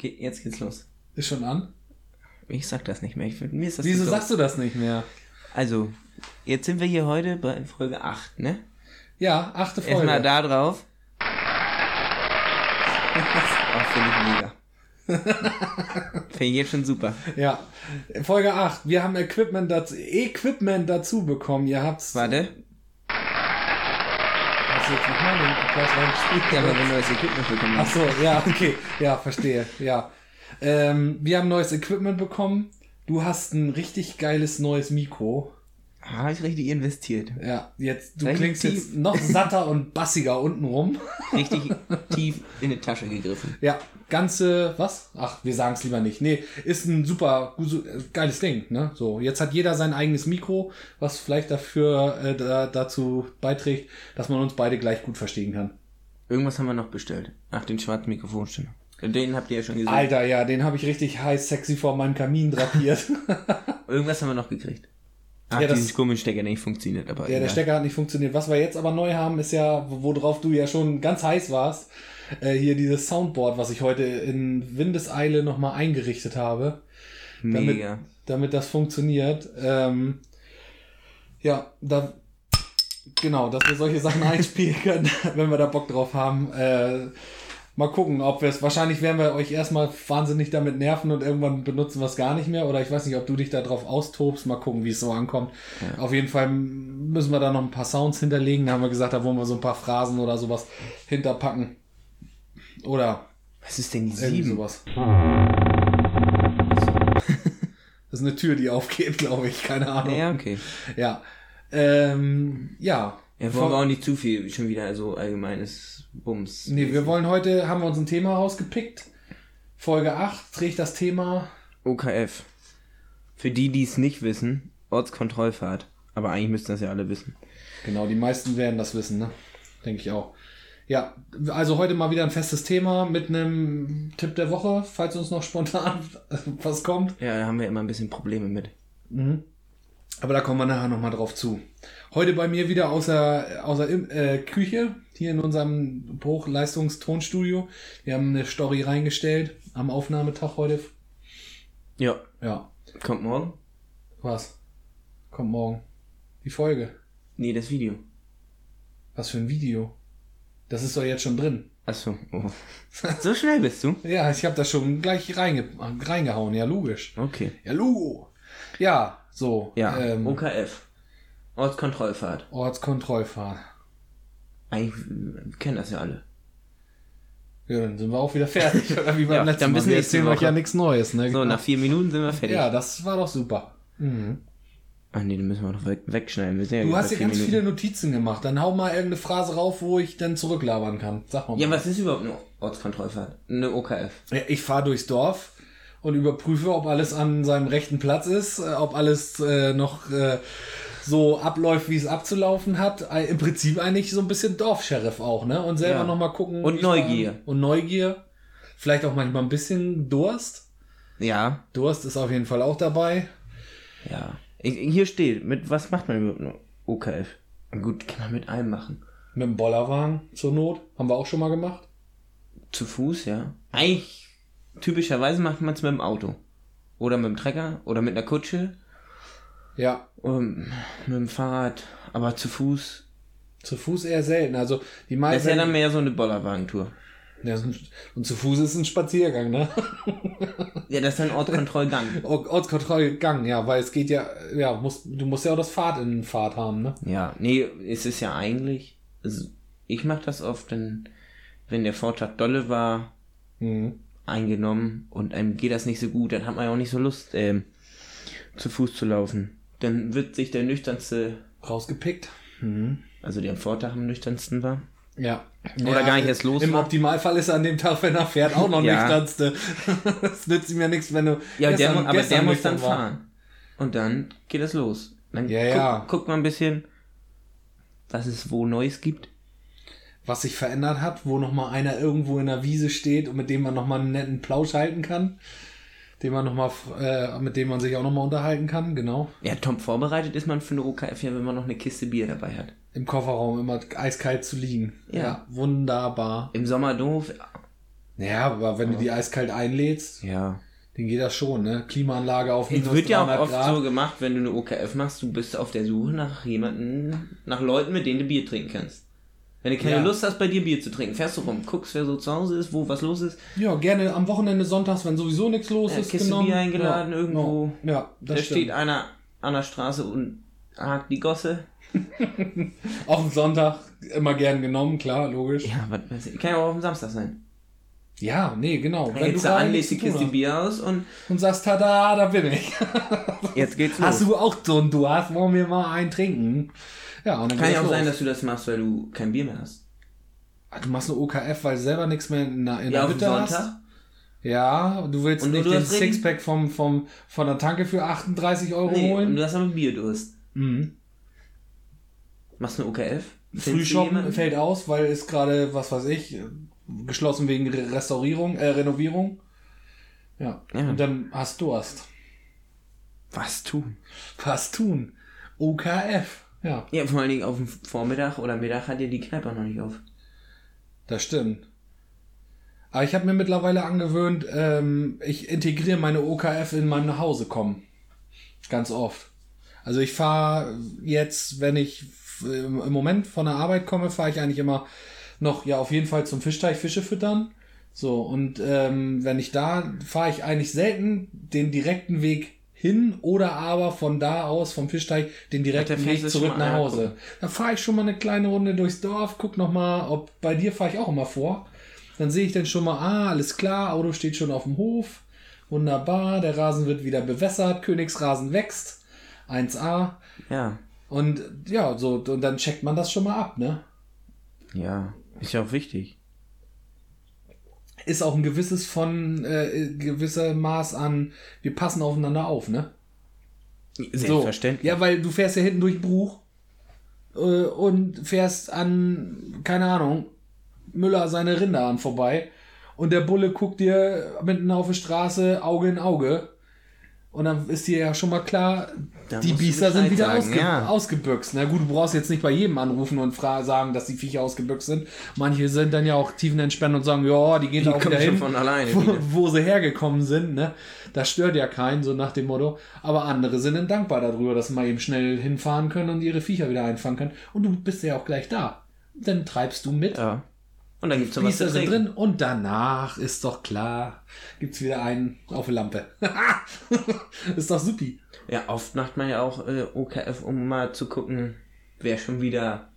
Ge jetzt geht's los. Ist schon an? Ich sag das nicht mehr. Ich, mir ist das Wieso sagst du das nicht mehr? Also, jetzt sind wir hier heute bei Folge 8, ne? Ja, achte Folge. Erstmal da drauf. oh, finde ich mega. finde ich jetzt schon super. Ja. Folge 8. Wir haben Equipment dazu, Equipment dazu bekommen. Ihr habt's. Warte. Jetzt nochmal den Applaus reingespielt? Ja, aber wenn du das Equipment bekommen Ach hast. so, ja, okay. Ja, verstehe. Ja. Ähm, wir haben neues Equipment bekommen. Du hast ein richtig geiles neues Mikro. Habe ich richtig investiert. Ja, jetzt, du Richtig klingst tief. jetzt noch satter und bassiger untenrum. Richtig tief in die Tasche gegriffen. Ja, ganze, was? Ach, wir sagen es lieber nicht. Nee, ist ein super geiles Ding, ne? So, jetzt hat jeder sein eigenes Mikro, was vielleicht dafür äh, da, dazu beiträgt, dass man uns beide gleich gut verstehen kann. Irgendwas haben wir noch bestellt. Ach, den schwarzen Mikrofonständer. Den habt ihr ja schon gesehen. Alter, ja, den habe ich richtig heiß sexy vor meinem Kamin drapiert. Irgendwas haben wir noch gekriegt. Ach, Ja, diesen komischen Stecker, der nicht funktioniert, aber Ja, der egal. Stecker hat nicht funktioniert. Was wir jetzt aber neu haben, ist ja, worauf du ja schon ganz heiß warst, äh, hier dieses Soundboard, was ich heute in Windeseile nochmal eingerichtet habe. damit, Mega. damit das funktioniert. Ähm, ja, da genau, dass wir solche Sachen einspielen können, wenn wir da Bock drauf haben. Äh, mal gucken, ob wir es. Wahrscheinlich werden wir euch erstmal wahnsinnig damit nerven und irgendwann benutzen wir es gar nicht mehr. Oder ich weiß nicht, ob du dich da drauf austobst. Mal gucken, wie es so ankommt. Auf jeden Fall müssen wir da noch ein paar Sounds hinterlegen. Da haben wir gesagt, da wollen wir so ein paar Phrasen oder sowas hinterpacken. Oder Was ist denn die 7? sowas. Das ist eine Tür, die aufgeht, glaube ich. Keine Ahnung. Ja, okay. Ja. Ähm, ja. Ja, wollen wir auch nicht zu viel, schon wieder so allgemeines Bums. Nee, wir wollen heute, haben wir uns ein Thema rausgepickt. Folge 8 trägt das Thema. OKF. Für die, die es nicht wissen, Ortskontrollfahrt. Aber eigentlich müssten das ja alle wissen. Genau, die meisten werden das wissen, ne? Denke ich auch. Ja, also heute mal wieder ein festes Thema mit einem Tipp der Woche, falls uns noch spontan was kommt. Ja, da haben wir immer ein bisschen Probleme mit. Aber da kommen wir nachher nochmal drauf zu. Heute bei mir wieder außer, außer äh, Küche, hier in unserem Hochleistungstonstudio. Wir haben eine Story reingestellt am Aufnahmetag heute. Ja. Ja, Kommt morgen? was? Kommt morgen. Die Folge. Nee, das Video. Was für ein Video. Das ist doch jetzt schon drin. Achso. Oh. so schnell bist du? Ja, ich habe das schon gleich reinge reingehauen. Ja, logisch. Okay. Ja, Lugo. Ja, so. Ja, Ähm, OKF. Ortskontrollfahrt. Ortskontrollfahrt. Eigentlich wir kennen das ja alle. Ja, dann sind wir auch wieder fertig. Oder wie beim Ja, letzten dann Mal. bis Wir erzählen euch ja nichts Neues. Ne? So, nach vier Minuten sind wir fertig. Ja, das war doch super. Ach nee, den müssen wir noch weg, wegschneiden. Wir sind ja Du bei hast ja ganz Minuten. viele Notizen gemacht. Dann hau mal irgendeine Phrase rauf, wo ich dann zurücklabern kann. Sag mal. Ja, was ist überhaupt eine Ortskontrollfahrt? Eine OKF. Ja, ich fahre durchs Dorf und überprüfe, ob alles an seinem rechten Platz ist, äh, ob alles äh, noch äh, so abläuft, wie es abzulaufen hat. Im Prinzip eigentlich so ein bisschen Dorfsheriff auch, ne? Und selber Ja. noch mal gucken. Und Neugier. war. Und Neugier. Vielleicht auch manchmal ein bisschen Durst. Ja. Durst ist auf jeden Fall auch dabei. Ja. Hier steht, mit was macht man überhaupt eine OKF? Gut, kann man mit allem machen. Mit dem Bollerwagen zur Not. Haben wir auch schon mal gemacht. Zu Fuß, ja. Eigentlich, typischerweise macht man es mit dem Auto. Oder mit dem Trecker. Oder mit einer Kutsche. Ja, Oder mit dem Fahrrad. Aber zu Fuß. zu Fuß eher selten. Also die Das meisten. ist ja dann mehr so eine Bollerwagentour. Ja, und zu Fuß ist ein Spaziergang, ne? Ja, das ist ein Ortskontrollgang. Ortskontrollgang, ja, weil es geht ja, ja, musst, du musst ja auch das Fahrt in Fahrt haben, ne? Ja, nee, es ist ja eigentlich, also ich mache das oft, wenn, wenn der Vortag dolle war, Mhm. eingenommen und einem geht das nicht so gut, dann hat man ja auch nicht so Lust, ähm, zu Fuß zu laufen. Dann wird sich der nüchternste, Rausgepickt. also der am Vortag am nüchternsten war. Ja. Oder ja, gar nicht erst los Im war. Optimalfall ist er an dem Tag, wenn er fährt, auch noch Ja. nüchternste. Das nützt ihm ja nichts, wenn du. Ja, der, gestern- mu- aber der muss dann war. fahren. Und dann geht es los. Dann Ja, guck, ja. guckt man ein bisschen, was es wo Neues gibt. Was sich verändert hat, wo nochmal einer irgendwo in der Wiese steht und mit dem man nochmal einen netten Plausch halten kann. Den man noch mal, äh, mit dem man sich auch nochmal unterhalten kann, genau. Ja, top vorbereitet ist man für eine OKF ja, wenn man noch eine Kiste Bier dabei hat. Im Kofferraum immer eiskalt zu liegen. Ja. ja wunderbar. Im Sommer doof, Ja, aber wenn du die eiskalt einlädst, Ja. dann geht das schon, ne? Klimaanlage auf Es minus wird ja 300 auch oft Grad. so gemacht, wenn du eine OKF machst, du bist auf der Suche nach jemanden, nach Leuten, mit denen du Bier trinken kannst. Wenn du keine Ja. Lust hast, bei dir Bier zu trinken, fährst du rum, guckst, wer so zu Hause ist, wo was los ist. Ja, gerne am Wochenende sonntags, wenn sowieso nichts los Ja, ist, Kiste genommen. Bier eingeladen ja, irgendwo. Ja, ja das da stimmt. steht einer an der Straße und hakt die Gosse. Auf dem Sonntag immer gern genommen, klar, logisch. Ja, Ja, ich. Kann ja auch auf dem Samstag sein. nee, genau. Dann hältst du gerade an, nichts legst die Kiste. Bier aus und und sagst, tada, da bin ich. jetzt geht's los. Hast du auch so ein Du hast, wollen wir mal einen trinken? Ja, und dann Kann ja auch los. sein, dass du das machst, weil du kein Bier mehr hast. Ah, Du machst eine OKF, weil du selber nichts mehr in der, in Ja, der Hütte Sonntag. hast. Ja, du willst Und du nicht den hast richtig- Sixpack vom, vom, von der Tanke für 38 Euro Nee, und holen. du hast aber Bierdurst. Mhm. Machst du eine OKF? Du Frühshoppen fällt aus, weil ist gerade, was weiß ich, geschlossen wegen Re- Restaurierung, äh, Renovierung. Ja. Ja. Und dann hast Durst. Was tun? Was tun? OKF. Ja, Ja, vor allen Dingen auf dem Vormittag oder Mittag hat ja die Kneipe noch nicht auf. das stimmt. Aber ich habe mir mittlerweile angewöhnt, ähm, ich integriere meine OKF in mein Nachhausekommen. Ganz oft. Also ich fahre jetzt, wenn ich im Moment von der Arbeit komme, fahre ich eigentlich immer noch, ja, auf jeden Fall zum Fischteich Fische füttern. So, und ähm, wenn ich da, fahre ich eigentlich selten den direkten Weg hin oder aber von da aus, vom Fischteich, den direkten Weg zurück nach Hause. Da fahre ich schon mal eine kleine Runde durchs Dorf, guck noch mal, ob bei dir fahre ich auch immer vor. Dann sehe ich dann schon mal, ah, alles klar, Auto steht schon auf dem Hof. Wunderbar, der Rasen wird wieder bewässert, Königsrasen wächst. 1A. Ja. Und ja, so, und dann checkt man das schon mal ab, ne? Ja. Ist ja auch wichtig. Ist auch ein gewisses von, äh, gewisser Maß an, wir passen aufeinander auf, ne? Selbstverständlich. So. Ja, weil du fährst ja hinten durch Bruch äh, und fährst an, keine Ahnung, Müller seine Rinder an vorbei und der Bulle guckt dir mitten auf der Straße Auge in Auge und dann ist dir ja schon mal klar, Da die Biester sind wieder sagen, ausge ja. ausgebüxt. Na gut, du brauchst jetzt nicht bei jedem anrufen und sagen, dass die Viecher ausgebüxt sind. Manche sind dann ja auch tiefenentspannt und sagen, ja, die gehen da auch wieder hin, von alleine wo, wo sie hergekommen sind. Ne? Das stört ja keinen, so nach dem Motto. Aber andere sind dann dankbar darüber, dass sie mal eben schnell hinfahren können und ihre Viecher wieder einfangen können. Und du bist ja auch gleich da. Dann treibst du mit. Ja. Und dann gibt's noch was Biester zu trinken. drin und danach ist doch klar, gibt's wieder einen auf die Lampe. ist doch supi. Ja, oft macht man ja auch äh, OKF, um mal zu gucken, wer schon wieder.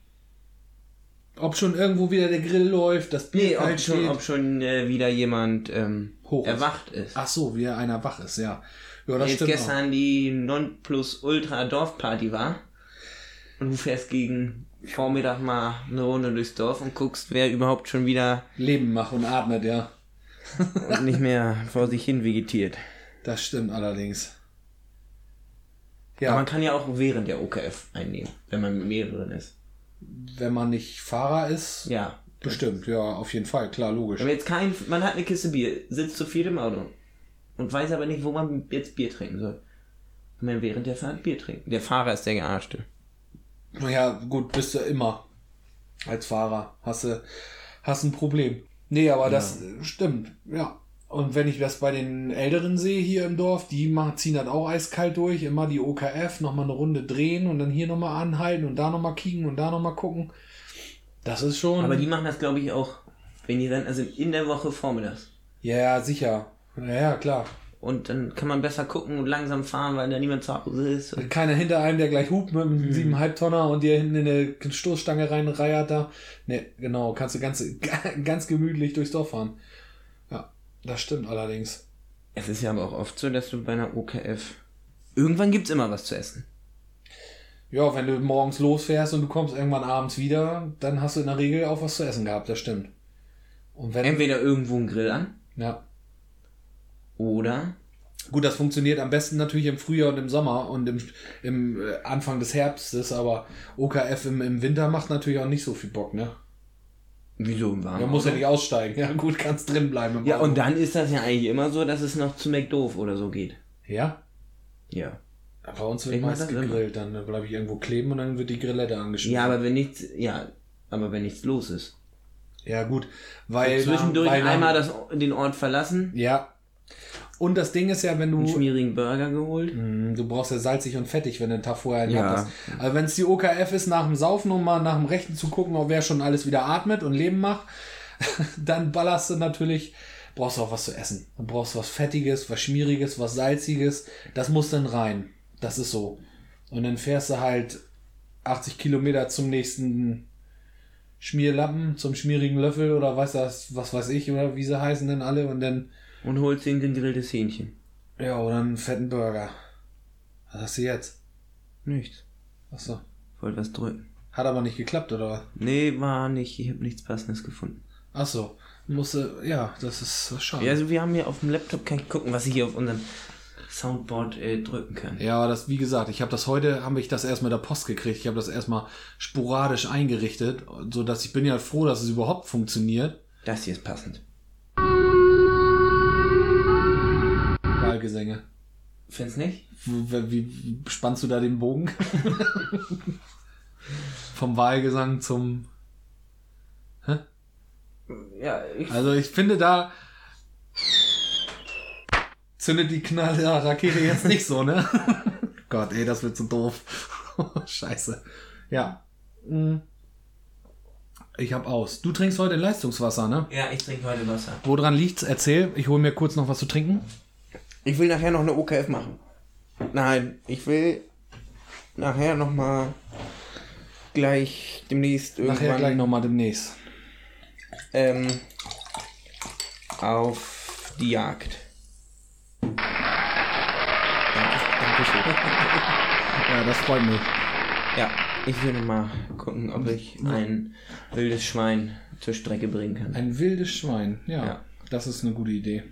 Ob schon irgendwo wieder der Grill läuft, das Bier Nee, ob schon, steht. ob schon äh, wieder jemand ähm, Hoch ist. erwacht ist. Ach so, wie einer wach ist, ja. Ja, das Jetzt gestern die Nonplus Ultra Dorfparty war und du fährst gegen Vormittag mal eine Runde durchs Dorf und guckst, wer überhaupt schon wieder. Leben macht und atmet, ja. und nicht mehr vor sich hin vegetiert. Das stimmt allerdings. Aber Ja, man kann ja auch während der OKF einnehmen, wenn man mit mehreren ist. wenn man nicht Fahrer ist, Ja. bestimmt, ja, auf jeden Fall, klar, logisch. Wenn man jetzt kein, man hat eine Kiste Bier, sitzt zu viel im Auto und weiß aber nicht, wo man jetzt Bier trinken soll. Kann man während der Fahrt Bier trinken. Der Fahrer ist der Gearschte. Ja, gut, bist du immer als Fahrer. Hast du hast ein Problem. Nee, aber das äh, stimmt, ja. Und wenn ich das bei den Älteren sehe hier im Dorf, die machen, ziehen das auch eiskalt durch, immer die OKF, nochmal eine Runde drehen und dann hier nochmal anhalten und da nochmal kicken und da nochmal gucken. Das ist schon. Aber die machen das, glaube ich, auch, wenn die Rentner sind, in der Woche vormittags. ja, ja, sicher. Ja, ja, klar. Und dann kann man besser gucken und langsam fahren, weil da niemand zu Hause ist. Keiner hinter einem, der gleich hupt mit einem Mhm. siebeneinhalb Tonner und dir hinten in eine Stoßstange reinreiert da. Ne, genau, kannst du ganz, ganz gemütlich durchs Dorf fahren. Ja, das stimmt allerdings. es ist ja aber auch oft so, dass du bei einer OKF. Irgendwann gibt's immer was zu essen. Ja, wenn du morgens losfährst und du kommst irgendwann abends wieder, dann hast du in der Regel auch was zu essen gehabt, das stimmt. Und wenn, Entweder irgendwo ein Grill an ja. Oder Gut, das funktioniert am besten natürlich im Frühjahr und im Sommer und im, im äh, Anfang des Herbstes, aber OKF im, im Winter macht natürlich auch nicht so viel Bock, ne? wieso im Warmen. Man muss ja nicht aussteigen. Ja, gut, kannst drin bleiben. im Ja, Auto. und dann ist das ja eigentlich immer so, dass es noch zu McDoof oder so geht. Ja? Ja. Bei uns wird meist das immer. gegrillt, dann bleibe ich irgendwo kleben und dann wird die Grillette angeschmissen. Ja, aber wenn nichts, ja, aber wenn nichts los ist. Ja, gut. Weil. Zwischendurch weil einmal das, den Ort verlassen, Ja. Und das Ding ist ja, wenn einen du. schmierigen Burger geholt. Mm, Du brauchst ja salzig und fettig, wenn du einen Tag vorher einen Ja. gehabt hast. Also wenn es die OKF ist, nach dem Saufen, um mal nach dem Rechten zu gucken, ob wer schon alles wieder atmet und Leben macht, dann ballerst du natürlich, brauchst du auch was zu essen. Dann brauchst du was Fettiges, was Schmieriges, was Salziges. Das muss dann rein. Das ist so. Und dann fährst du halt 80 Kilometer zum nächsten Schmierlappen, zum schmierigen Löffel oder was das, was weiß ich, oder wie sie heißen denn alle und dann, Und holst den gegrilltes Hähnchen. ja, oder einen fetten Burger. Was hast du jetzt? Nichts. Achso. Wollte was drücken. Hat aber nicht geklappt, oder was? Nee, war nicht. Ich habe nichts passendes gefunden. Achso. Musste, ja, das ist schade. Ja, also wir haben hier auf dem Laptop, kann ich gucken, was ich hier auf unserem Soundboard äh, drücken kann. Ja, aber das, wie gesagt, ich habe das heute, habe ich das erst mit der Post gekriegt. Ich habe das erstmal sporadisch eingerichtet, so dass ich bin ja froh, dass es überhaupt funktioniert. Das hier ist passend. Wahlgesänge. Findest nicht? Wie, wie, spannst du da den Bogen? Vom Wahlgesang zum. Ja, ich Also ich finde da zündet die Knaller Rakete jetzt nicht so, ne? Gott, ey, das wird so doof. Scheiße. Ja. Mm. Ich hab aus. Du trinkst heute Leistungswasser, ne? Ja, ich trinke heute Wasser. Woran liegt's? Erzähl. Ich hole mir kurz noch was zu trinken. Ich will nachher noch eine OKF machen. Nein, ich will nachher noch mal gleich demnächst irgendwann Nachher gleich nochmal demnächst. ähm, auf die Jagd. Danke, Dankeschön. Ja, das freut mich. Ja, ich will mal gucken, ob ich ein wildes Schwein zur Strecke bringen kann. Ein wildes Schwein. Ja, Ja. das ist eine gute Idee.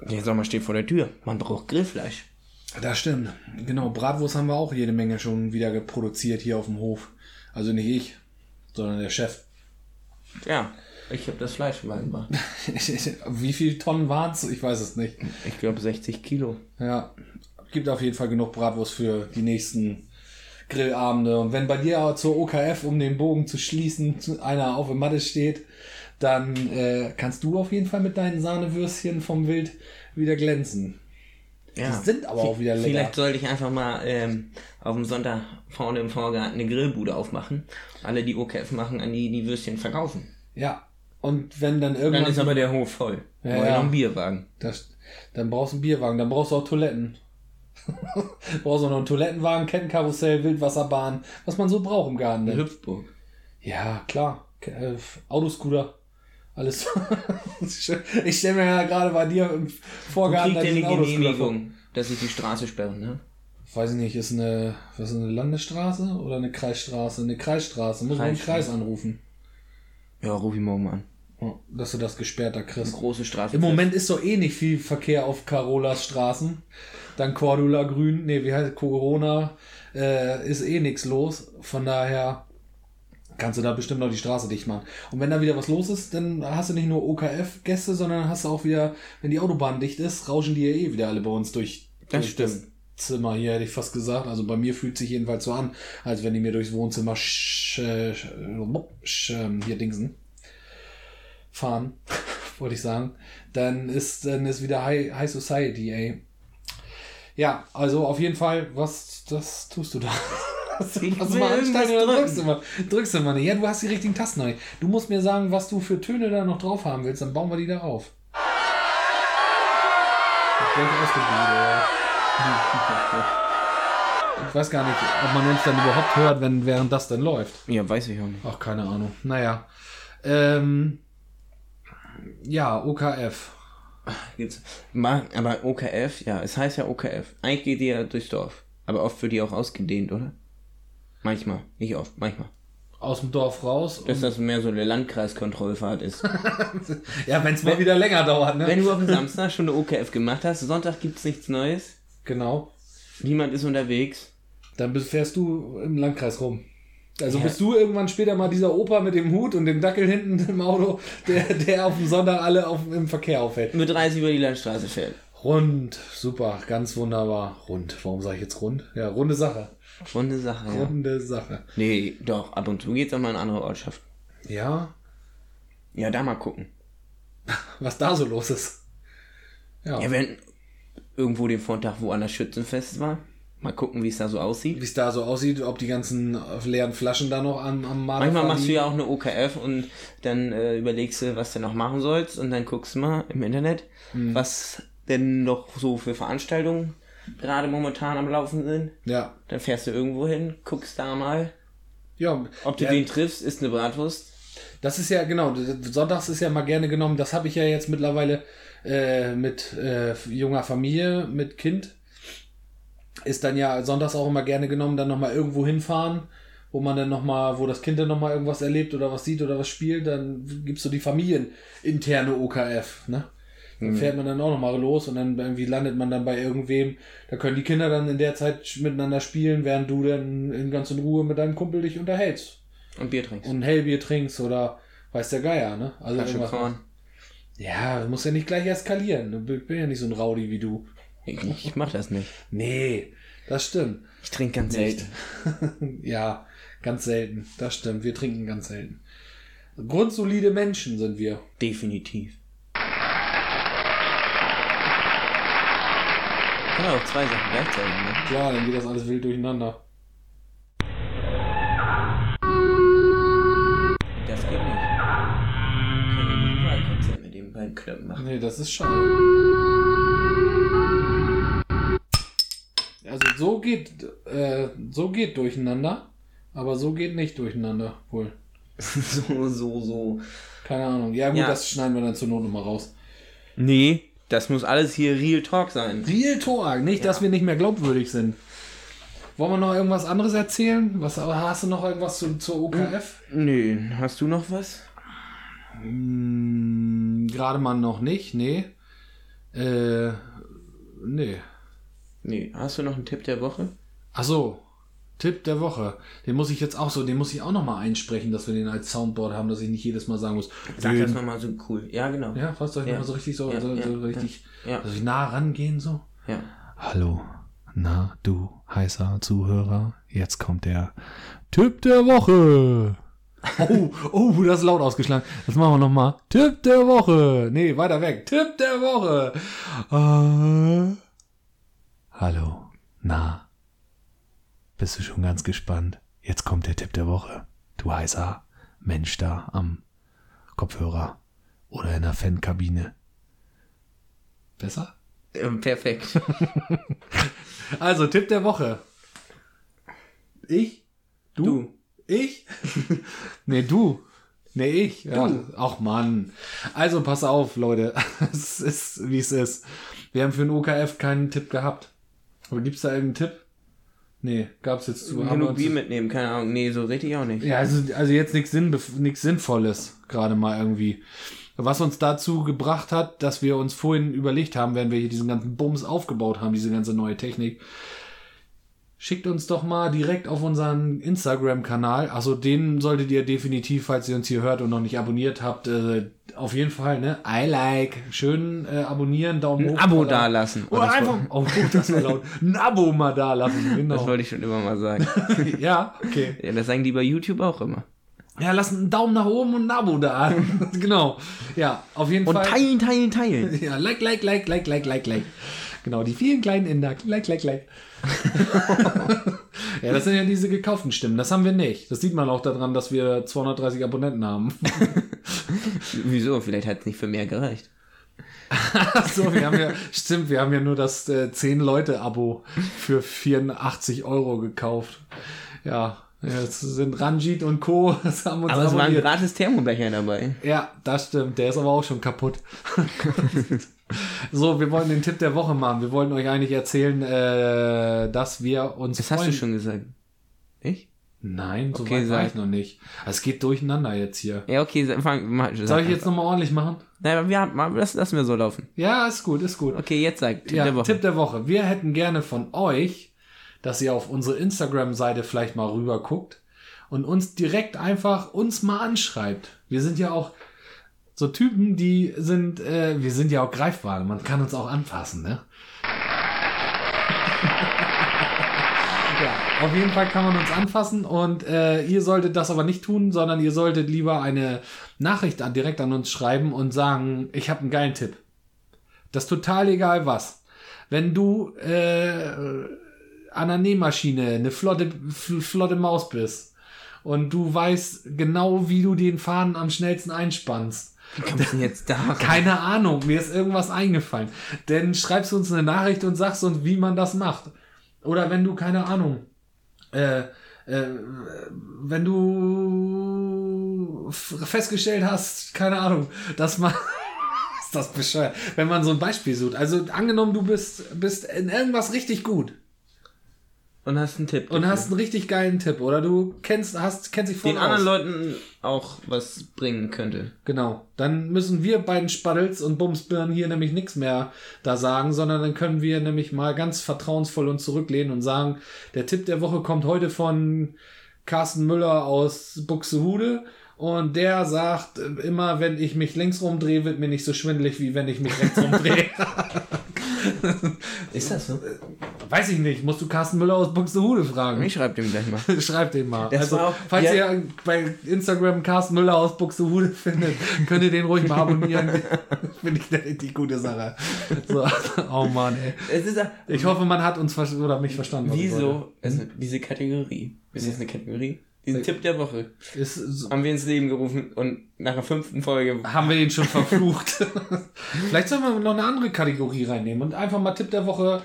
Der Sommer steht vor der Tür. Man braucht Grillfleisch. Das stimmt. Genau, Bratwurst haben wir auch jede Menge schon wieder produziert hier auf dem Hof. Also nicht ich, sondern der Chef. Ja, ich habe das Fleisch gebracht. Wie viele Tonnen waren es? Ich weiß es nicht. Ich glaube 60 Kilo. Ja, gibt auf jeden Fall genug Bratwurst für die nächsten Grillabende. Und wenn bei dir zur OKF, um den Bogen zu schließen, einer auf der Matte steht, dann äh, kannst du auf jeden Fall mit deinen Sahnewürstchen vom Wild wieder glänzen. Ja. Die sind aber auch wieder lecker. Vielleicht sollte ich einfach mal ähm, auf dem Sonntag vorne im Vorgarten eine Grillbude aufmachen. Alle, die OKF machen, an die die Würstchen verkaufen. Ja. Und wenn dann Dann irgendwann. ist aber der Hof voll. Ja, Ja, Oder ja. noch ein Bierwagen. Das, dann brauchst du einen Bierwagen, dann brauchst du auch Toiletten. brauchst du noch einen Toilettenwagen, Kettenkarussell, Wildwasserbahn, was man so braucht im Garten. Hüpfburg. Ja, klar. Äh, Autoscooter. Alles. ich stelle mir ja gerade bei dir im Vorgarten kriegt da eine Autoscooter vor. Genehmigung, dass ich die Straße sperren, ne? Weiß ich nicht, ist eine, was ist eine Landesstraße oder eine Kreisstraße? Eine Kreisstraße. Muss man den Kreis anrufen, Ja, ruf ich morgen an. Ja, dass du das gesperrt da Eine kriegst. große Straße. Im Moment ist doch eh nicht viel Verkehr auf Carolas Straßen. Dann Cordula Grün, nee, wie heißt Corona, äh, ist eh nichts los. Von daher kannst du da bestimmt noch die Straße dicht machen. Und wenn da wieder was los ist, dann hast du nicht nur OKF-Gäste, sondern hast du auch wieder, wenn die Autobahn dicht ist, rauschen die ja eh wieder alle bei uns durch, Das durch stimmt. Zimmer hier, hätte ich fast gesagt. Also bei mir fühlt sich jedenfalls so an, als wenn die mir durchs Wohnzimmer sch, sch, sch, ähm, hier dingsen fahren, wollte ich sagen, dann ist dann ist wieder High, High Society, ey. Ja, also auf jeden Fall, was das tust du da? Was, Ich was oder drücken. drückst du mal? Drückst du mal nicht. Ja, du hast die richtigen Tasten noch nicht. Du musst mir sagen, was du für Töne da noch drauf haben willst, dann bauen wir die da auf. Ich denke. Ich weiß gar nicht, ob man uns dann überhaupt hört, wenn während das dann läuft. Ja, weiß ich auch nicht. Ach, keine Ahnung. Naja. Ähm, ja, OKF. Gibt's. Aber OKF, ja, es heißt ja OKF. Eigentlich geht die ja durchs Dorf. Aber oft wird die auch ausgedehnt, oder? Manchmal. Nicht oft, manchmal. Aus dem Dorf raus. Dass das mehr so eine Landkreiskontrollfahrt ist. ja, wenn es mal wieder länger dauert, ne? Wenn du auf dem Samstag schon eine OKF gemacht hast, Sonntag gibt's nichts Neues. Genau. Niemand ist unterwegs. Dann bist- fährst du im Landkreis rum. Also Ja. bist du irgendwann später mal dieser Opa mit dem Hut und dem Dackel hinten im Auto, der, der auf dem Sonntag alle auf, im Verkehr auffällt. Mit 30 über die Landstraße fährt. Rund, super, ganz wunderbar. Rund, warum sage ich jetzt rund? Ja, runde Sache. Runde Sache, ja. Runde Sache. Nee, doch, ab und zu geht's auch mal in andere Ortschaften. Ja, Ja, da mal gucken. Was da so los ist. Ja. Ja, wenn irgendwo den Vortag woanders Schützenfest war, mal gucken, wie es da so aussieht. Wie es da so aussieht, ob die ganzen leeren Flaschen da noch am, am Marder Manchmal machst du ja auch eine OKF und dann äh, überlegst du, was du noch machen sollst und dann guckst du mal im Internet, Hm. was denn noch so für Veranstaltungen gerade momentan am Laufen sind. Ja. Dann fährst du irgendwo hin, guckst da mal, Ja, ob du ja, den triffst, ist eine Bratwurst. Das ist ja, genau, sonntags ist ja mal gerne genommen, das habe ich ja jetzt mittlerweile äh, mit äh, junger Familie, mit Kind. Ist dann ja sonntags auch immer gerne genommen, dann nochmal irgendwo hinfahren, wo man dann nochmal, wo das Kind dann nochmal irgendwas erlebt oder was sieht oder was spielt, dann gibt's so die familieninterne OKF, ne? Dann fährt man dann auch nochmal los und dann irgendwie landet man dann bei irgendwem. Da können die Kinder dann in der Zeit miteinander spielen, während du dann in ganz in Ruhe mit deinem Kumpel dich unterhältst Und Bier trinkst. und ein Hellbier trinkst oder weiß der Geier, ne? Also Flasche irgendwas- Korn. Ja, du musst ja nicht gleich eskalieren. Ich bin ja nicht so ein Rowdy wie du. Ich, ich mach das nicht. Nee, das stimmt. Ich trinke ganz Nicht. selten. ja, ganz selten. Das stimmt. Wir trinken ganz selten. Grundsolide Menschen sind wir. Definitiv. Kann man auch zwei Sachen gleichzeitig, ne? Klar, dann geht das alles wild durcheinander. Das geht nicht. Kann ja nicht Wahlkonzert mit den beiden Knöpfen machen. Nee, das ist schade. Also so geht, äh, so geht durcheinander, aber so geht nicht durcheinander, wohl. so, so, so. Keine Ahnung. Ja gut, Ja. das schneiden wir dann zur Not nochmal raus. Nee, das muss alles hier Real Talk sein. Real Talk, nicht, dass wir nicht mehr glaubwürdig sind. Wollen wir noch irgendwas anderes erzählen? Was, hast du noch irgendwas zu, zur OKF? Nö, hast du noch was? Hm, Gerade mal noch nicht, nee. Äh, nee. Nee, hast du noch einen Tipp der Woche? Ach so, Tipp der Woche. Den muss ich jetzt auch so, den muss ich auch noch mal einsprechen, dass wir den als Soundboard haben, dass ich nicht jedes Mal sagen muss. Sag den- das nochmal so cool. Ja, genau. Ja, was soll ich Ja. noch mal so richtig so, Ja, so, so ja, richtig, Ja, dass ich nah rangehen so? ja. Hallo, na du heißer Zuhörer, jetzt kommt der Tipp der Woche. Oh, oh, das ist laut ausgeschlagen. Das machen wir nochmal. Tipp der Woche. Nee, weiter weg. Tipp der Woche. Äh, hallo, na. Bist du schon ganz gespannt? Jetzt kommt der Tipp der Woche. Du heißer Mensch da am Kopfhörer oder in der Fankabine. Besser? Ähm, perfekt. Also, Tipp der Woche. Ich? Du? Du. Ich? nee, du. Nee, ich. Ja. Du. Ach Mann. Also, pass auf, Leute. es ist, wie es ist. Wir haben für den OKF keinen Tipp gehabt. Aber gibt's da irgendeinen Tipp? Nee, gab's jetzt zu. Genug Bier mitnehmen, keine Ahnung. Nee, so richtig auch nicht. ja, also, also jetzt nichts Sinn, nichts Sinnvolles, gerade mal irgendwie. Was uns dazu gebracht hat, dass wir uns vorhin überlegt haben, während wir hier diesen ganzen Bums aufgebaut haben, diese ganze neue Technik. Schickt uns doch mal direkt auf unseren Instagram-Kanal. Also den solltet ihr definitiv, falls ihr uns hier hört und noch nicht abonniert habt, äh, auf jeden Fall, ne? I like. Schön äh, abonnieren, Daumen Ein hoch. Abo oder- dalassen. Oder Oh, einfach, woll- oh, das war laut. Ein Abo mal da lassen, genau. Das wollte ich schon immer mal sagen. ja, okay. ja, das sagen die bei YouTube auch immer. Ja, lass einen Daumen nach oben und ein Abo da. genau. Ja, auf jeden Und Fall. teilen, teilen, teilen. Ja, like, like, like, like, like, like, like. Genau, die vielen kleinen Inder. Like, like, like. ja, das sind ja diese gekauften Stimmen. Das haben wir nicht. Das sieht man auch daran, dass wir 230 Abonnenten haben. Wieso? Vielleicht hat es nicht für mehr gereicht. so, wir haben ja, stimmt, wir haben ja nur das äh, 10-Leute-Abo für 84 Euro gekauft. Ja, jetzt sind Ranjit und Co. Das haben uns Aber es war ein gratis Thermobecher dabei. Ja, das stimmt. Der ist aber auch schon kaputt. so, wir wollen den Tipp der Woche machen. Wir wollten euch eigentlich erzählen, äh, dass wir uns Das hast du schon gesagt. Ich? Nein, so Okay, weit war sag. ich noch nicht. Es geht durcheinander jetzt hier. Ja, okay, sa- fang, mach, Soll sag ich jetzt nochmal ordentlich machen? Nein, wir haben, das lassen wir so laufen. Ja, ist gut, ist gut. Okay, jetzt sag, Tipp ja, der Woche. Tipp der Woche. Wir hätten gerne von euch, dass ihr auf unsere Instagram-Seite vielleicht mal rüber guckt und uns direkt einfach uns mal anschreibt. Wir sind ja auch so Typen, die sind, äh, wir sind ja auch greifbar. Man kann uns auch anfassen, ne? Ja, auf jeden Fall kann man uns anfassen und äh, ihr solltet das aber nicht tun, sondern ihr solltet lieber eine Nachricht an, direkt an uns schreiben und sagen, ich habe einen geilen Tipp. Das ist total egal was. Wenn du äh, an der Nähmaschine eine flotte, flotte Maus bist und du weißt genau, wie du den Faden am schnellsten einspannst, Wie kommst du denn jetzt da? keine Ahnung, mir ist irgendwas eingefallen. Dann schreibst du uns eine Nachricht und sagst uns, wie man das macht. Oder wenn du, keine Ahnung, äh, äh, wenn du festgestellt hast, keine Ahnung, dass man. ist das bescheuert? Wenn man so ein Beispiel sucht. Also angenommen, du bist, bist in irgendwas richtig gut Und hast einen Tipp. und hast einen richtig geilen Tipp. Oder du kennst, hast, kennst dich voll den aus. anderen Leuten auch was bringen könnte. Genau. Dann müssen wir beiden Spaddels und Bumsbirnen hier nämlich nichts mehr da sagen, sondern dann können wir nämlich mal ganz vertrauensvoll uns zurücklehnen und sagen, der Tipp der Woche kommt heute von Carsten Müller aus Buxtehude und der sagt immer, wenn ich mich links rumdrehe, wird mir nicht so schwindelig, wie wenn ich mich rechts rumdrehe. Ist das so? Weiß ich nicht, musst du Carsten Müller aus Buxtehude fragen. Ich schreib dem gleich mal. Schreibt den mal. Das also, auch- falls ja. ihr bei Instagram Carsten Müller aus Buxtehude findet, könnt ihr den ruhig mal abonnieren. Finde ich eine richtig gute Sache. So. Oh Mann, ey. Ist Ich hoffe, man hat uns oder mich verstanden. Wieso? Also diese Kategorie. Ist das eine Kategorie? Diesen Tipp der Woche so, haben wir ins Leben gerufen und nach der fünften Folge. haben wir ihn schon verflucht. Vielleicht sollen wir noch eine andere Kategorie reinnehmen und einfach mal Tipp der Woche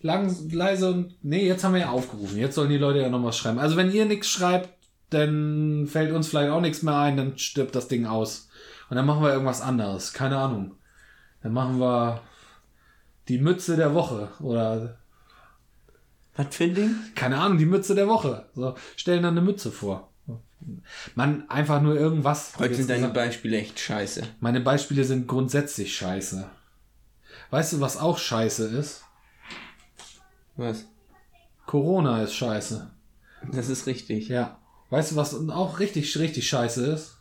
lang, leise und. Nee, jetzt haben wir ja aufgerufen. Jetzt sollen die Leute ja noch was schreiben. Also wenn ihr nichts schreibt, dann fällt uns vielleicht auch nichts mehr ein, dann stirbt das Ding aus. Und dann machen wir irgendwas anderes. Keine Ahnung. Dann machen wir die Mütze der Woche oder Was für ein Ding? keine Ahnung, die Mütze der Woche. So, stellen dann eine Mütze vor. Man, einfach nur irgendwas. Heute sind deine Jetzt- Beispiele echt scheiße. Meine Beispiele sind grundsätzlich scheiße. Weißt du, was auch scheiße ist? Was? Corona ist scheiße. Das ist richtig. Ja. Weißt du, was auch richtig, richtig scheiße ist?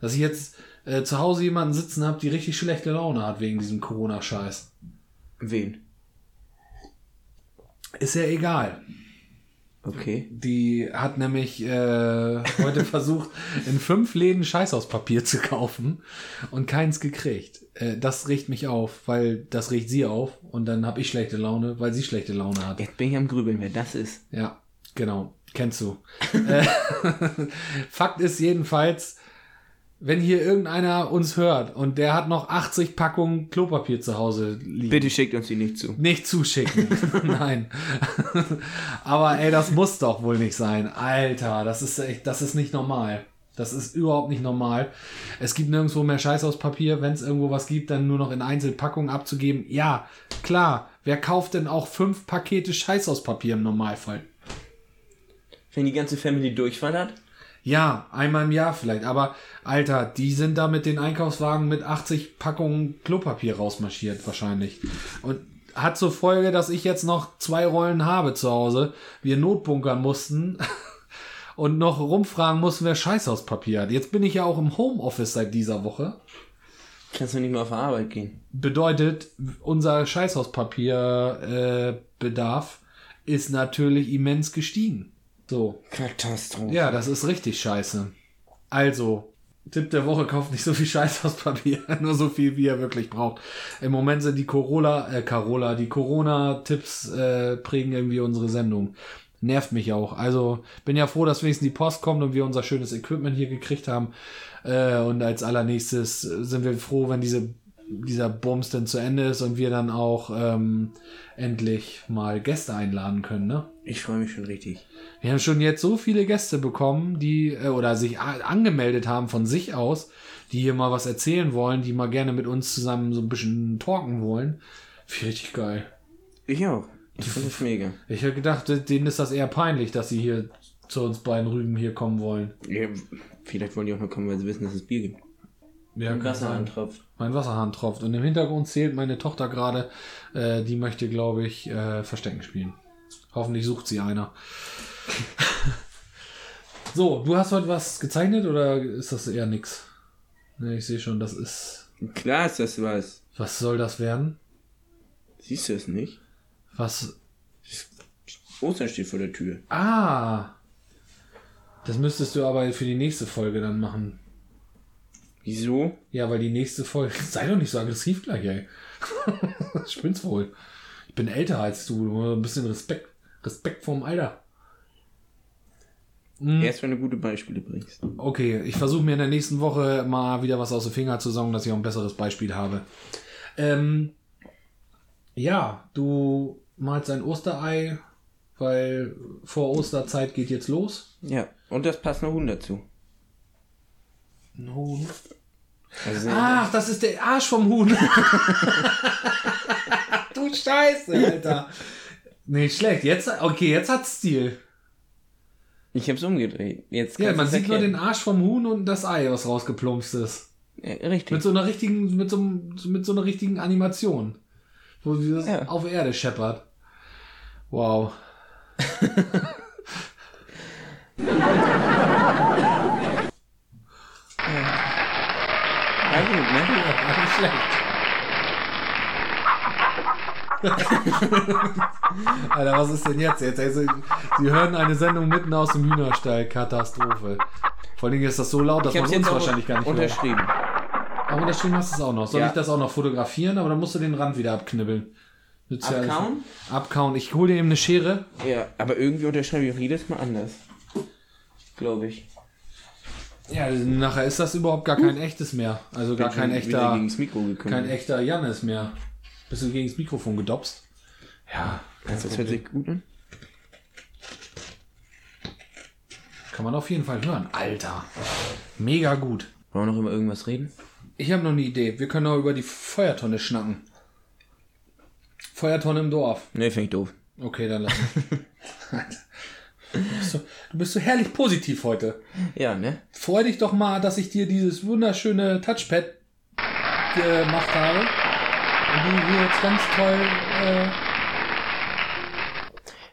Dass ich jetzt äh, zu Hause jemanden sitzen habe, die richtig schlechte Laune hat wegen diesem Corona-Scheiß. Wen? Ist ja egal. Okay. Die hat nämlich äh, heute versucht, in fünf Läden Scheißhauspapier zu kaufen und keins gekriegt. Äh, das regt mich auf, weil das regt sie auf und dann habe ich schlechte Laune, weil sie schlechte Laune hat. Jetzt bin ich am Grübeln, wer das ist. Ja, genau. Kennst du. Äh, Fakt ist jedenfalls, wenn hier irgendeiner uns hört und der hat noch 80 Packungen Klopapier zu Hause liegen. Bitte schickt uns die nicht zu. Nicht zuschicken. Nein. Aber ey, das muss doch wohl nicht sein. Alter, das ist echt, das ist nicht normal. Das ist überhaupt nicht normal. Es gibt nirgendwo mehr Scheiß aus Papier. Wenn es irgendwo was gibt, dann nur noch in Einzelpackungen abzugeben. Ja, klar. Wer kauft denn auch fünf Pakete Scheiß aus Papier im Normalfall? Wenn die ganze Family Durchfall hat? Ja, einmal im Jahr vielleicht. Aber Alter, die sind da mit den Einkaufswagen mit 80 Packungen Klopapier rausmarschiert wahrscheinlich. Und hat zur Folge, dass ich jetzt noch zwei Rollen habe zu Hause. Wir notbunkern mussten. Und noch rumfragen mussten, wer Scheißhauspapier hat. Jetzt bin ich ja auch im Homeoffice seit dieser Woche. Kannst du nicht mehr auf Arbeit gehen. Bedeutet, unser Scheißhauspapierbedarf äh, Bedarf ist natürlich immens gestiegen. So. Katastrophe. Ja, das ist richtig scheiße. Also, Tipp der Woche, kauft nicht so viel Scheißhauspapier, nur so viel, wie ihr wirklich braucht. Im Moment sind die Corolla, äh, Carola, die Corona-Tipps äh, prägen irgendwie unsere Sendung. Nervt mich auch. Also, bin ja froh, dass wenigstens die Post kommt und wir unser schönes Equipment hier gekriegt haben. Äh, und als allernächstes sind wir froh, wenn diese, dieser Bums dann zu Ende ist und wir dann auch ähm, endlich mal Gäste einladen können, ne? Ich freue mich schon richtig. Wir haben schon jetzt so viele Gäste bekommen, die äh, oder sich angemeldet haben von sich aus, die hier mal was erzählen wollen, die mal gerne mit uns zusammen so ein bisschen talken wollen. Finde ich richtig geil. Ich auch. Ich finde es mega. Ich hätte gedacht, denen ist das eher peinlich, dass sie hier zu uns beiden Rüben hier kommen wollen. Ja, vielleicht wollen die auch nur kommen, weil sie wissen, dass es Bier gibt. Ja, Ein kann Wasser sein. antropft. Mein Wasserhahn tropft. Und im Hintergrund zählt meine Tochter gerade, äh, die möchte, glaube ich, äh, Verstecken spielen. Hoffentlich sucht sie einer. so, du hast heute was gezeichnet oder ist das eher nix? Ne, ich sehe schon, das ist. Klar ist das was. Was soll das werden? Siehst du es nicht? Was. Ostern steht vor der Tür. Ah. Das müsstest du aber für die nächste Folge dann machen. Wieso? Ja, weil die nächste Folge. Sei doch nicht so aggressiv gleich, ey. Spinnst wohl. Ich bin älter als du. Ein bisschen Respekt. Respekt vorm Alter. Erst wenn du gute Beispiele bringst. Okay, ich versuche mir in der nächsten Woche mal wieder was aus den Finger zu saugen, dass ich auch ein besseres Beispiel habe. Ähm, ja, du malst ein Osterei, weil vor Osterzeit geht jetzt los. Ja, und das passt noch Huhn dazu. Ein Huhn. Also, Ach, das ist der Arsch vom Huhn. du Scheiße, Alter. Nicht schlecht. Jetzt, okay, jetzt hat's Stil. ich hab's umgedreht. Jetzt Ja, man sieht nur den. Arsch vom Huhn und das Ei, was rausgeplumpst ist. Ja, richtig. Mit so einer richtigen, mit so, mit so einer richtigen Animation. Wo sie das Ja. auf Erde scheppert. Wow. Ja, gut, ne? Ja, nicht schlecht. Alter, was ist denn jetzt? jetzt also, Sie hören eine Sendung mitten aus dem Hühnerstall. Katastrophe. Vor allen Dingen ist das so laut, dass man uns wahrscheinlich gar nicht hört. unterschrieben. Aber unterschrieben hast du es auch noch. Soll Ja. ich das auch noch fotografieren? Aber dann musst du den Rand wieder abknibbeln. Nützt ja Abkauen? Abkauen. Ich hole dir eben eine Schere. Ja, aber irgendwie unterschreibe ich auch jedes Mal anders. Glaube ich. Ja, nachher ist das überhaupt gar kein echtes mehr. Also gar kein echter, Mikro kein echter Jannis mehr. Bist du gegen das Mikrofon gedopst? Ja, das hört sich gut an. kann man auf jeden Fall hören. Alter, mega gut. Wollen wir noch über irgendwas reden? Ich habe noch eine Idee. Wir können auch über die Feuertonne schnacken. Feuertonne im Dorf. Ne, finde ich doof. Okay, dann lass. Du bist, so, du bist so herrlich positiv heute. Ja, ne? Freu dich doch mal, dass ich dir dieses wunderschöne Touchpad gemacht habe. Du hier jetzt ganz toll äh,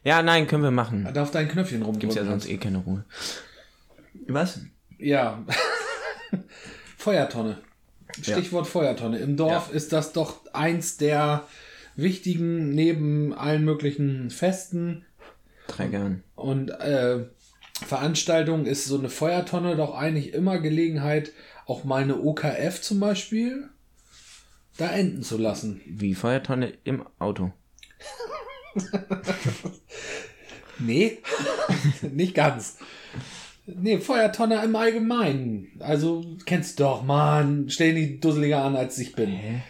Ja, nein, können wir machen. da auf dein Knöpfchen rumdrücken Gibt's ja sonst eh keine Ruhe. Was? Ja. Feuertonne. Stichwort Feuertonne. Im Dorf ist das doch eins der wichtigen, neben allen möglichen Festen Drei gern. und äh, Veranstaltungen ist so eine Feuertonne doch eigentlich immer Gelegenheit, auch mal eine OKF zum Beispiel da enden zu lassen. Wie Feuertonne im Auto. Nee, nicht ganz. Nee, Feuertonne im Allgemeinen. Also, kennst du doch, Mann. Stell die dusseliger an, als ich bin. Hä?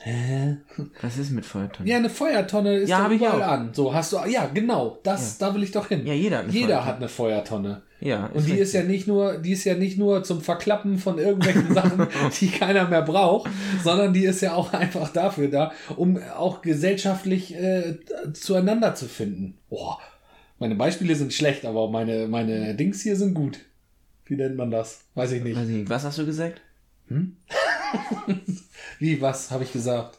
Hä? Was ist mit Feuertonne? Ja, eine Feuertonne ist Ja, überall auch. an. So, hast du, ja, genau. Das, da will ich doch hin. Ja, jeder hat eine Jeder Feuertonne. hat eine Feuertonne. Ja, Und die ist ja nicht nur, die ist ja nicht nur zum Verklappen von irgendwelchen Sachen, die keiner mehr braucht, sondern die ist ja auch einfach dafür da, um auch gesellschaftlich äh, zueinander zu finden. Boah, meine Beispiele sind schlecht, aber meine, meine Dings hier sind gut. Wie nennt man das? Weiß ich nicht. Weiß ich nicht. Was hast du gesagt? Wie, was habe ich gesagt?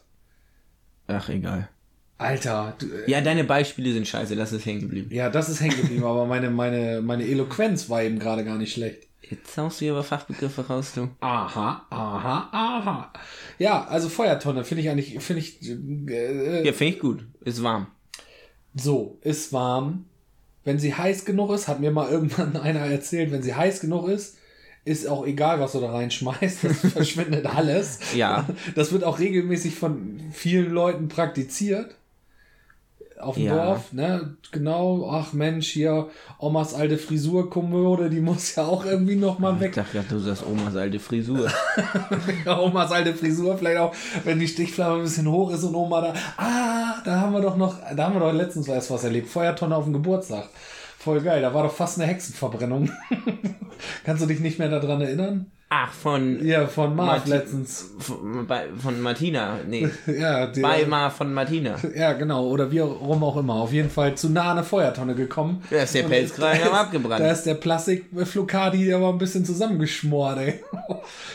Ach, egal. Alter, du, äh, Ja, deine Beispiele sind scheiße, lass es hängen geblieben. ja, das ist hängen geblieben, aber meine, meine, meine Eloquenz war eben gerade gar nicht schlecht. Jetzt haust du hier aber Fachbegriffe raus, du. Aha, aha, aha. Ja, also Feuertonne finde ich eigentlich, finde ich, äh, Ja, finde ich gut. Ist warm. so, ist warm. Wenn sie heiß genug ist, hat mir mal irgendwann einer erzählt, wenn sie heiß genug ist, ist auch egal, was du da reinschmeißt, das verschwindet alles. Ja. Das wird auch regelmäßig von vielen Leuten praktiziert. Auf dem Ja. Dorf, ne? Genau, ach Mensch, hier Omas alte Frisurkommode, die muss ja auch irgendwie noch mal Ich weg. dachte du sagst Omas alte Frisur. Omas alte Frisur, vielleicht auch, wenn die Stichflamme ein bisschen hoch ist und Oma da, ah, da haben wir doch noch, da haben wir doch letztens erst was erlebt. Feuertonne auf dem Geburtstag. Voll geil, da war doch fast eine Hexenverbrennung. Kannst du dich nicht mehr daran erinnern? Ach, von, Ja, von Marv Martin- letztens. von, bei, von Martina. Nee, Ja, der, bei Mar von Martina. ja, genau, oder wie auch rum auch immer. Auf jeden Fall zu nah an eine Feuertonne gekommen. Da ist der Pelzkragen am abgebrannt. Da ist der Plastikflokadi, der war ein bisschen zusammengeschmort, ey.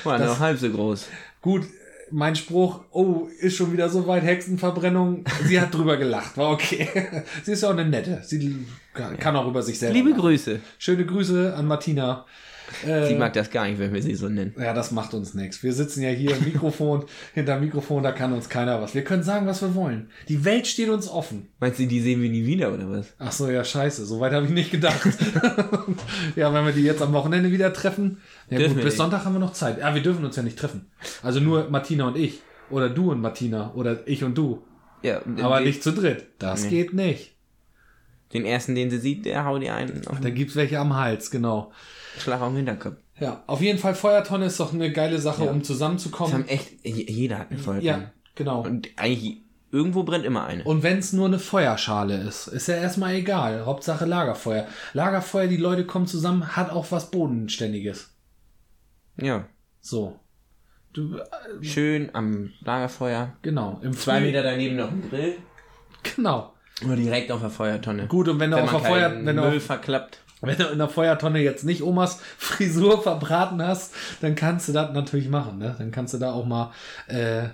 War noch halb so groß. Gut, mein Spruch, oh, ist schon wieder so weit Hexenverbrennung. Sie hat drüber gelacht, war okay. Sie ist ja auch eine nette. Sie kann kann auch über sich selber. Liebe lachen. Grüße. Schöne Grüße an Martina. Äh, Sie mag das gar nicht, wenn wir sie so nennen. Ja, das macht uns nichts. Wir sitzen ja hier im Mikrofon, hinter Mikrofon, da kann uns keiner was. Wir können sagen, was wir wollen. Die Welt steht uns offen. Meinst du, die sehen wir nie wieder oder was? Ach so, ja, scheiße. So weit habe ich nicht gedacht. ja, wenn wir die jetzt am Wochenende wieder treffen. Ja, Dürfen gut, wir bis nicht. Sonntag haben wir noch Zeit. Ja, wir dürfen uns ja nicht treffen. Also nur Martina und ich. Oder du und Martina. Oder ich und du. Ja, Aber nicht zu dritt. Das Nee. geht nicht. Den ersten, den sie sieht, der haut ihr einen auf Da gibt's welche am Hals, genau. Schlag auf den Hinterkopf. Ja, auf jeden Fall Feuertonne ist doch eine geile Sache, Ja. um Das zusammenzukommen. haben echt, je- jeder hat eine Feuertonne. Ja, genau. Und eigentlich, irgendwo brennt immer eine. Und wenn es nur eine Feuerschale ist, ist ja erstmal egal. Hauptsache Lagerfeuer. Lagerfeuer, die Leute kommen zusammen, hat auch was Bodenständiges. Ja. So. Du, äh, Schön am Lagerfeuer. genau. Im Zwei Meter daneben noch ein Grill. Genau. Oder direkt auf der Feuertonne. Gut, und wenn du Wenn auf der Feuer, keinen wenn du, Müll verklappt. wenn du in der Feuertonne jetzt nicht Omas Frisur verbraten hast, dann kannst du das natürlich machen, ne? Dann kannst du da auch mal äh,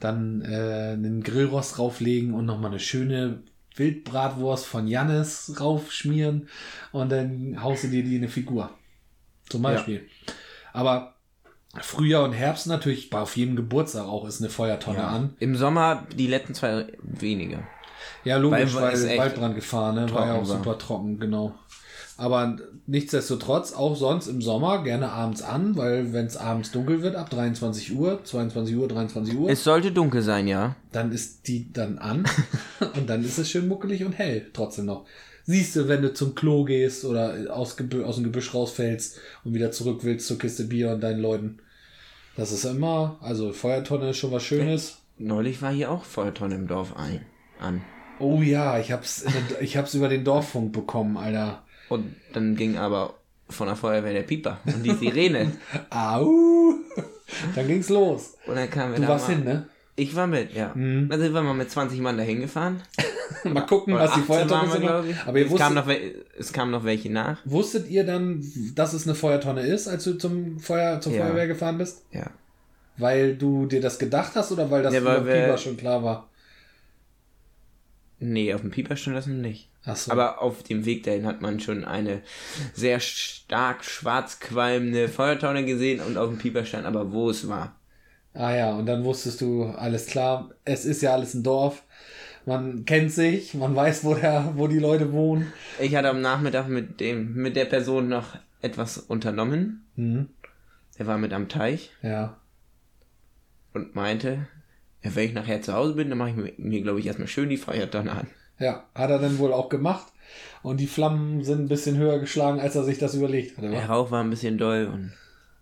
dann äh, einen Grillrost drauflegen und nochmal eine schöne Wildbratwurst von Jannis raufschmieren und dann haust du dir die in eine Figur. Zum Beispiel. Aber Frühjahr und Herbst natürlich, bei auf jedem Geburtstag auch ist eine Feuertonne an. Im Sommer die letzten zwei weniger. Ja, logisch, Weil weil, es echt Waldbrand gefahren, ne? War ja auch war. super trocken, genau. Aber nichtsdestotrotz, auch sonst im Sommer gerne abends an, weil wenn es abends dunkel wird, ab 23 Uhr, 22 Uhr, 23 Uhr, Es sollte dunkel sein, ja. dann ist die dann an und dann ist es schön muckelig und hell trotzdem noch. Siehst du, wenn du zum Klo gehst oder aus, Gebü aus dem Gebüsch rausfällst und wieder zurück willst zur Kiste Bier und deinen Leuten. Das ist immer, also Feuertonne ist schon was Schönes. Neulich war hier auch Feuertonne im Dorf ein. An. Oh ja, ich hab's, ich hab's über den Dorffunk bekommen, Alter. Und dann ging aber von der Feuerwehr der Pieper und die Sirene. Au! Dann ging's los. Und dann kamen wir Du da warst mal. hin, ne? Ich war mit, ja. Mhm. Dann sind wir mal mit 20 Mann dahin gefahren. Mal gucken, Oder was die 18 Feuertonne wir, sind. ich. Aber ihr es, kam wusstet, noch, wel- es kamen noch welche nach. wusstet ihr dann, dass es eine Feuertonne ist, als du zum Feuer, zur Ja. Feuerwehr gefahren bist? Ja. Weil du dir das gedacht hast oder weil das Ja, weil wir- Pieper schon klar war? Nee, auf dem Pieper stand das noch nicht. Ach so. Aber auf dem Weg dahin hat man schon eine sehr stark schwarz qualmende Feuertonne gesehen und auf dem Pieper stand aber, wo es war. ah ja, und dann wusstest du, alles klar, es ist ja alles ein Dorf. Man kennt sich, man weiß, wo, der, wo die Leute wohnen. Ich hatte am Nachmittag mit dem, mit der Person noch etwas unternommen. Mhm. Er war mit am Teich Ja. und meinte, ja, wenn ich nachher zu Hause bin, dann mache ich mir, mir glaube ich, erstmal schön die Feuertonne an. Ja, hat er dann wohl auch gemacht. Und die Flammen sind ein bisschen höher geschlagen, als er sich das überlegt hatte. wa? Der Rauch war ein bisschen doll, und,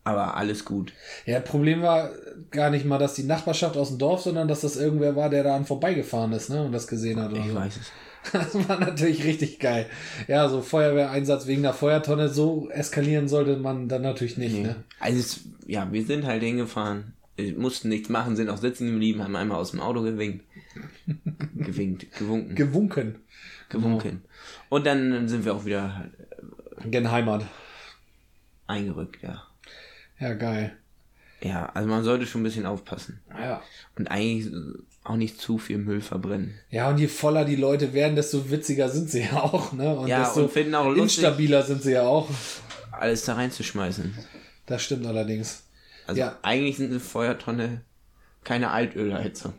aber alles gut. Ja, Problem war gar nicht mal, dass die Nachbarschaft aus dem Dorf, sondern dass das irgendwer war, der da an vorbeigefahren ist, ne? Und das gesehen hat. Oder Ich so. weiß es. Das war natürlich richtig geil. Ja, so Feuerwehreinsatz wegen der Feuertonne, so eskalieren sollte man dann natürlich nicht, Nee. ne? Also, es, ja, wir sind halt hingefahren, mussten nichts machen, sind auch sitzen geblieben, haben einmal aus dem Auto gewinkt. gewinkt, gewunken, Gewunken. gewunken. Und dann sind wir auch wieder Gen Heimat. eingerückt, ja. Ja, geil. Ja, also man sollte schon ein bisschen aufpassen. Ja. Und eigentlich auch nicht zu viel Müll verbrennen. Ja, und je voller die Leute werden, desto witziger sind sie ja auch, ne? Und Ja, desto und finden auch lustig- instabiler sind sie ja auch. Alles da reinzuschmeißen. Das stimmt allerdings. Also Ja. eigentlich sind eine Feuertonne keine Altölheizung.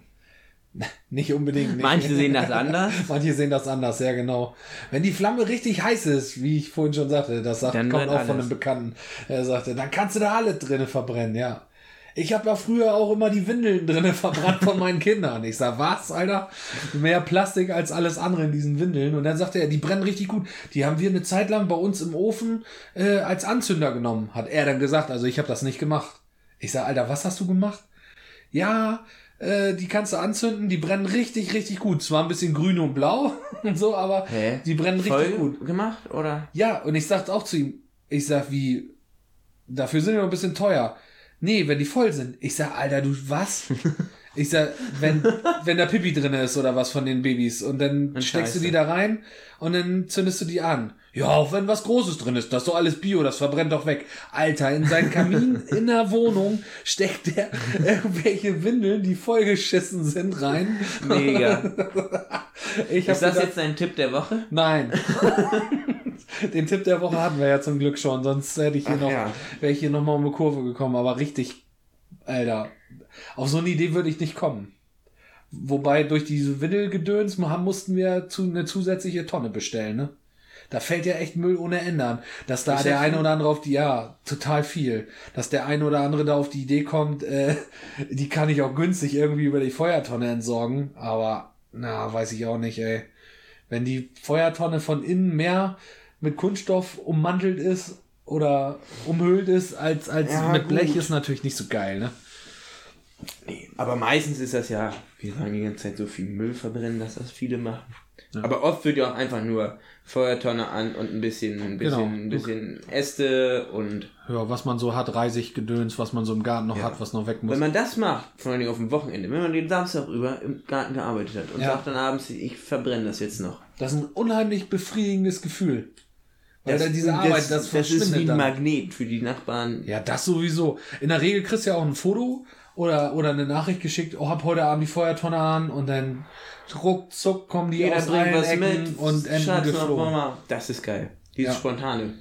Nicht unbedingt. Nicht. Manche sehen das anders. Manche sehen das anders, ja genau. Wenn die Flamme richtig heiß ist, wie ich vorhin schon sagte, das sagt, kommt auch von alles. einem Bekannten, er sagte, dann kannst du da alle drinnen verbrennen, ja. Ich habe ja früher auch immer die Windeln drinnen verbrannt von meinen Kindern. Ich sag, was, Alter? Mehr Plastik als alles andere in diesen Windeln. Und dann sagte er, die brennen richtig gut. Die haben wir eine Zeit lang bei uns im Ofen äh, als Anzünder genommen, hat er dann gesagt. Also ich habe das nicht gemacht. Ich sag, Alter, was hast du gemacht? Ja, äh, die kannst du anzünden, die brennen richtig, richtig gut. Zwar ein bisschen grün und blau und so, aber Hä? die brennen richtig Voll gut. gemacht, oder? Ja, und ich sagte auch zu ihm, ich sag, wie, dafür sind die noch ein bisschen teuer. Nee, wenn die voll sind. Ich sag, Alter, du was? Ich sag, wenn, wenn da Pipi drin ist oder was von den Babys und dann Und steckst du Scheiße. die da rein und dann zündest du die an. Ja, auch wenn was Großes drin ist, das ist doch alles Bio, das verbrennt doch weg. Alter, in seinen Kamin in der Wohnung steckt der irgendwelche Windeln, die vollgeschissen sind, rein. Mega. Ich Ist das gedacht, jetzt dein Tipp der Woche? Nein. Den Tipp der Woche hatten wir ja zum Glück schon, sonst hätte ich hier Ach noch, ja. wäre ich hier noch mal um eine Kurve gekommen, aber richtig, Alter, auf so eine Idee würde ich nicht kommen. Wobei durch diese Windelgedöns mussten wir zu, eine zusätzliche Tonne bestellen, ne? Da fällt ja echt Müll ohne Ende an. Dass da Ist der eine oder andere auf die, ja, total viel. Dass der eine oder andere da auf die Idee kommt, äh, die kann ich auch günstig irgendwie über die Feuertonne entsorgen. Aber, na, weiß ich auch nicht, ey. Wenn die Feuertonne von innen mehr mit Kunststoff ummantelt ist oder umhüllt ist als, als Ja, mit Blech, gut. ist natürlich nicht so geil, ne? Nee, aber meistens ist das ja, wir sagen die ganze Zeit so viel Müll verbrennen, dass das viele machen. Aber oft wird ja auch einfach nur Feuertonne an und ein bisschen, ein bisschen, Genau. ein bisschen Äste und Ja, was man so hat, Reisigdöns, was man so im Garten noch Ja. hat, was noch weg muss. wenn man das macht, vor allem auf dem Wochenende, wenn man den Samstag über im Garten gearbeitet hat und Ja. sagt dann abends, ich verbrenne das jetzt noch. Das ist ein unheimlich befriedigendes Gefühl. Weil Das, da diese Arbeit, das, das ist wie verschwindet ein dann. Magnet für die Nachbarn. Ja, das sowieso. In der Regel kriegst du ja auch ein Foto oder, oder eine Nachricht geschickt, oh, hab heute Abend die Feuertonne an und dann ruckzuck kommen die Jeder aus allen was Ecken mit und enden geflogen. Das ist geil. Dieses Ja. Spontane.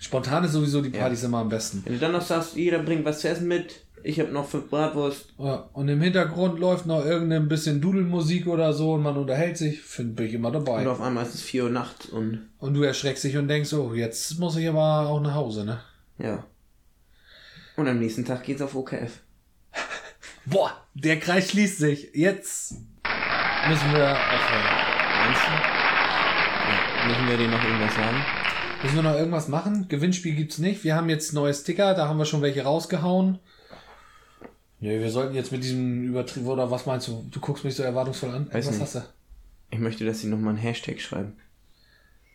Spontan ist sowieso die Partys immer am besten. Wenn du dann noch sagst, jeder bringt was zu essen mit, ich habe noch fünf Bratwurst. Ja, und im Hintergrund läuft noch irgendein bisschen Dudelmusik oder so und man unterhält sich, find, bin ich immer dabei. Und auf einmal ist es 4 Uhr nachts und Und du erschreckst dich und denkst, oh, jetzt muss ich aber auch nach Hause, ne? ja. Und am nächsten Tag geht's auf OKF. Boah, der Kreis schließt sich. Jetzt müssen wir aufhören. Ja. Müssen wir dir noch irgendwas sagen? Müssen wir noch irgendwas machen? Gewinnspiel gibt's nicht. Wir haben jetzt neue Sticker, da haben wir schon welche rausgehauen. Nee, wir sollten jetzt mit diesem Übertrieb oder was meinst du? Du guckst mich so erwartungsvoll an. Weiß was nicht. hast du? Ich möchte, dass sie nochmal einen Hashtag schreiben.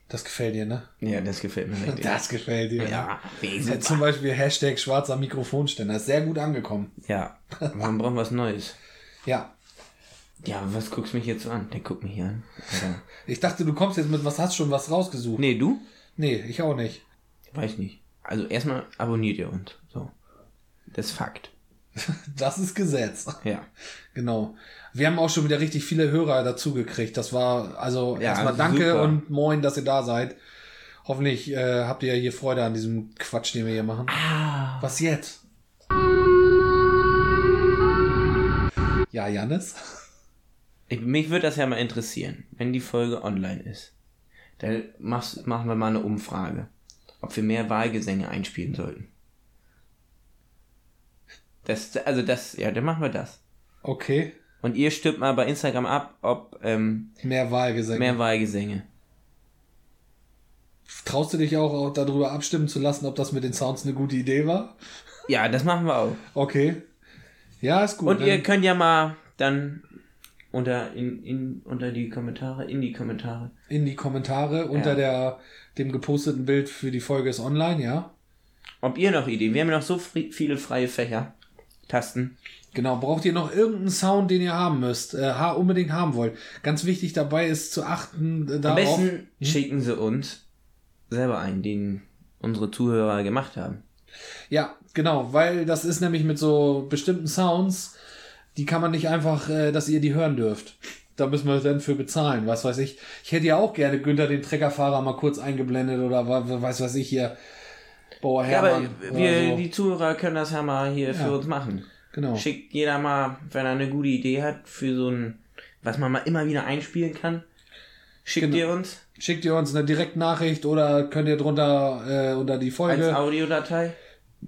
Das gefällt dir, ne? Ja, das gefällt mir richtig. Das gefällt dir. ja, Ja, zum. Beispiel Hashtag schwarzer Mikrofonständer. Ist sehr gut angekommen. Ja, man braucht was Neues. Ja. Ja, was guckst du mich jetzt so an? Der guckt mich hier an. Alter. Ich dachte, du kommst jetzt mit was hast schon was rausgesucht. Nee, du? Nee, ich auch nicht. Weiß nicht. Also erstmal abonniert ihr uns. So. Das ist Fakt. Das ist Gesetz. Ja. Genau. Wir haben auch schon wieder richtig viele Hörer dazu gekriegt. Das war also Ja, erstmal danke super. und moin, dass ihr da seid. Hoffentlich äh, habt ihr hier Freude an diesem Quatsch, den wir hier machen. Ah. Was jetzt? Ja, Janis? Ich, mich würde das ja mal interessieren, wenn die Folge online ist. Dann machst, machen wir mal eine Umfrage, ob wir mehr Wahlgesänge einspielen sollten. Das, also das, ja, dann machen wir das. Okay. Und ihr stimmt mal bei Instagram ab, ob ähm, Mehr Wahlgesänge. mehr Wahlgesänge. Traust du dich auch, darüber abstimmen zu lassen, ob das mit den Sounds eine gute Idee war? Ja, das machen wir auch. Okay. Ja, ist gut. Und ihr könnt ja mal dann unter, in, in, unter die Kommentare, in die Kommentare. in die Kommentare unter der, dem geposteten Bild für die Folge ist online, ja? Ob ihr noch Ideen? Wir haben ja noch so viele freie Fächer. Tasten. Genau, braucht ihr noch irgendeinen Sound, den ihr haben müsst, äh, ha- unbedingt haben wollt. Ganz wichtig dabei ist zu achten äh, Am darauf. besten schicken sie uns selber ein, den unsere Zuhörer gemacht haben. Ja, genau, weil das ist nämlich mit so bestimmten Sounds, die kann man nicht einfach, äh, dass ihr die hören dürft. Da müssen wir dann für bezahlen, was weiß ich. Ich hätte ja auch gerne Günther den Treckerfahrer mal kurz eingeblendet oder wa- wa- weiß was ich hier. Bauer Ja, aber Hermann. wir, so. die Zuhörer können das ja mal hier für Ja. uns machen. Genau. Schickt jeder mal, wenn er eine gute Idee hat, für so ein, was man mal immer wieder einspielen kann. Schickt Genau. ihr uns Schickt ihr uns eine Direktnachricht oder könnt ihr drunter äh, unter die als Folge. Audiodatei.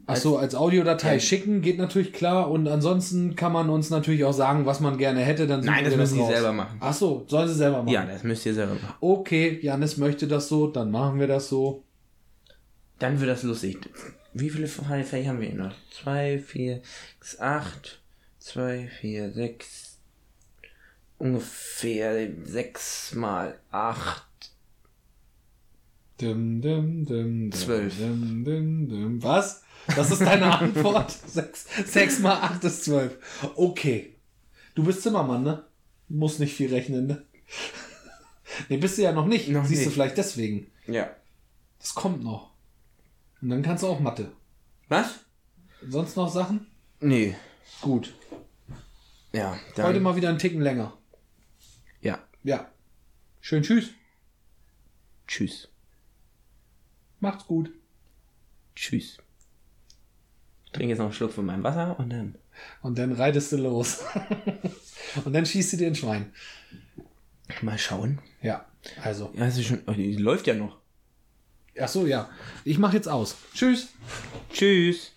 Ach so, als Audiodatei Ja. schicken geht natürlich klar und ansonsten kann man uns natürlich auch sagen, was man gerne hätte. Dann Nein, das wir müssen die raus. selber machen. Ach so, sollen sie selber machen. Ja, das müsst ihr selber machen. Okay, Janis möchte das so, dann machen wir das so. Dann wird das lustig. Wie viele Fächer haben wir hier noch? 2, 4, 6, 8, 2, 4, 6, ungefähr 6 mal 8. Dim, dim, dim, dim, Zwölf. Dim, dim, dim. Was? Das ist deine Antwort? sechs, sechs mal acht ist zwölf. Okay. Du bist Zimmermann, ne? Muss nicht viel rechnen, ne? Nee, bist du ja noch nicht. Noch Siehst du nicht. vielleicht deswegen. Ja. Das kommt noch. Und dann kannst du auch Mathe. Was? Sonst noch Sachen? Nee. Gut. Ja, dann. Heute mal wieder einen Ticken länger. Ja. Ja. Schön tschüss. Tschüss. Macht's gut. Tschüss. Ich trinke jetzt noch einen Schluck von meinem Wasser und dann. Und dann reitest du los. und dann schießt du dir ein Schwein. Mal schauen. Ja, also. Ja, es ist schon. oh, Die läuft ja noch. Ach so, ja. Ich mach jetzt aus. Tschüss. Tschüss.